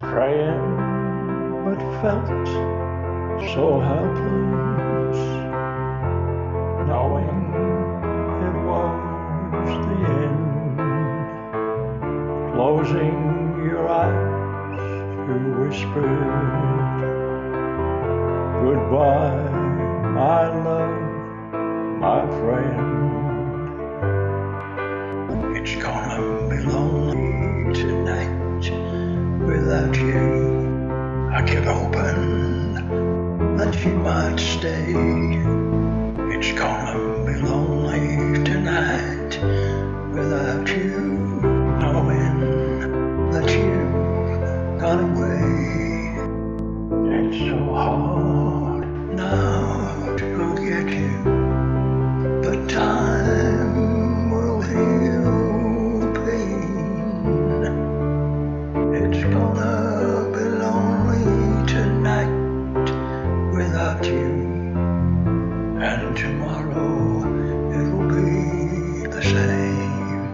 praying but felt so helpless, knowing it was the end. Closing your eyes, you whispered, Goodbye, my love, my friend. It's gonna be lonely tonight without you. I kept hoping that you might stay. It's gonna be lonely tonight without you, knowing that you've gone away. It's so hard tomorrow it'll be the same.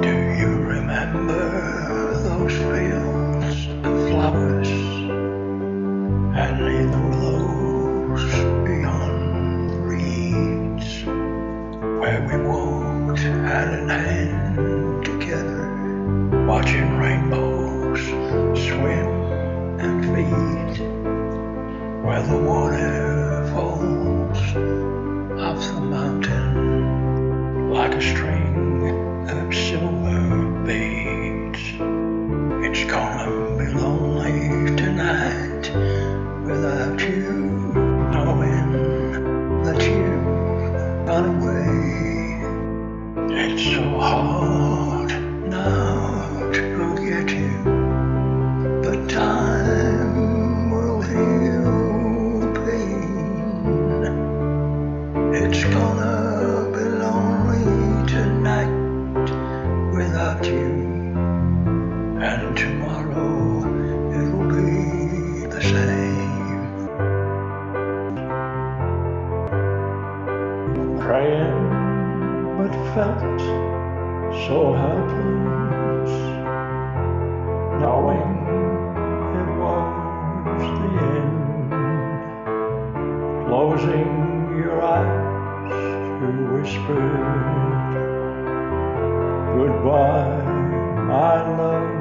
Do you remember those fields of flowers and the willows beyond the reeds? where we walked hand in hand together, watching rainbows swim and feed, where the water falls off the mountain, like a string of silver beads. It's gonna be lonely tonight without you, knowing that you've gone away. It's so hard now to forget you, but time It's gonna be lonely tonight without you, and tomorrow it'll be the same. Praying but felt so helpless, knowing it was the end. Closing your eyes, you whispered, Goodbye, my love,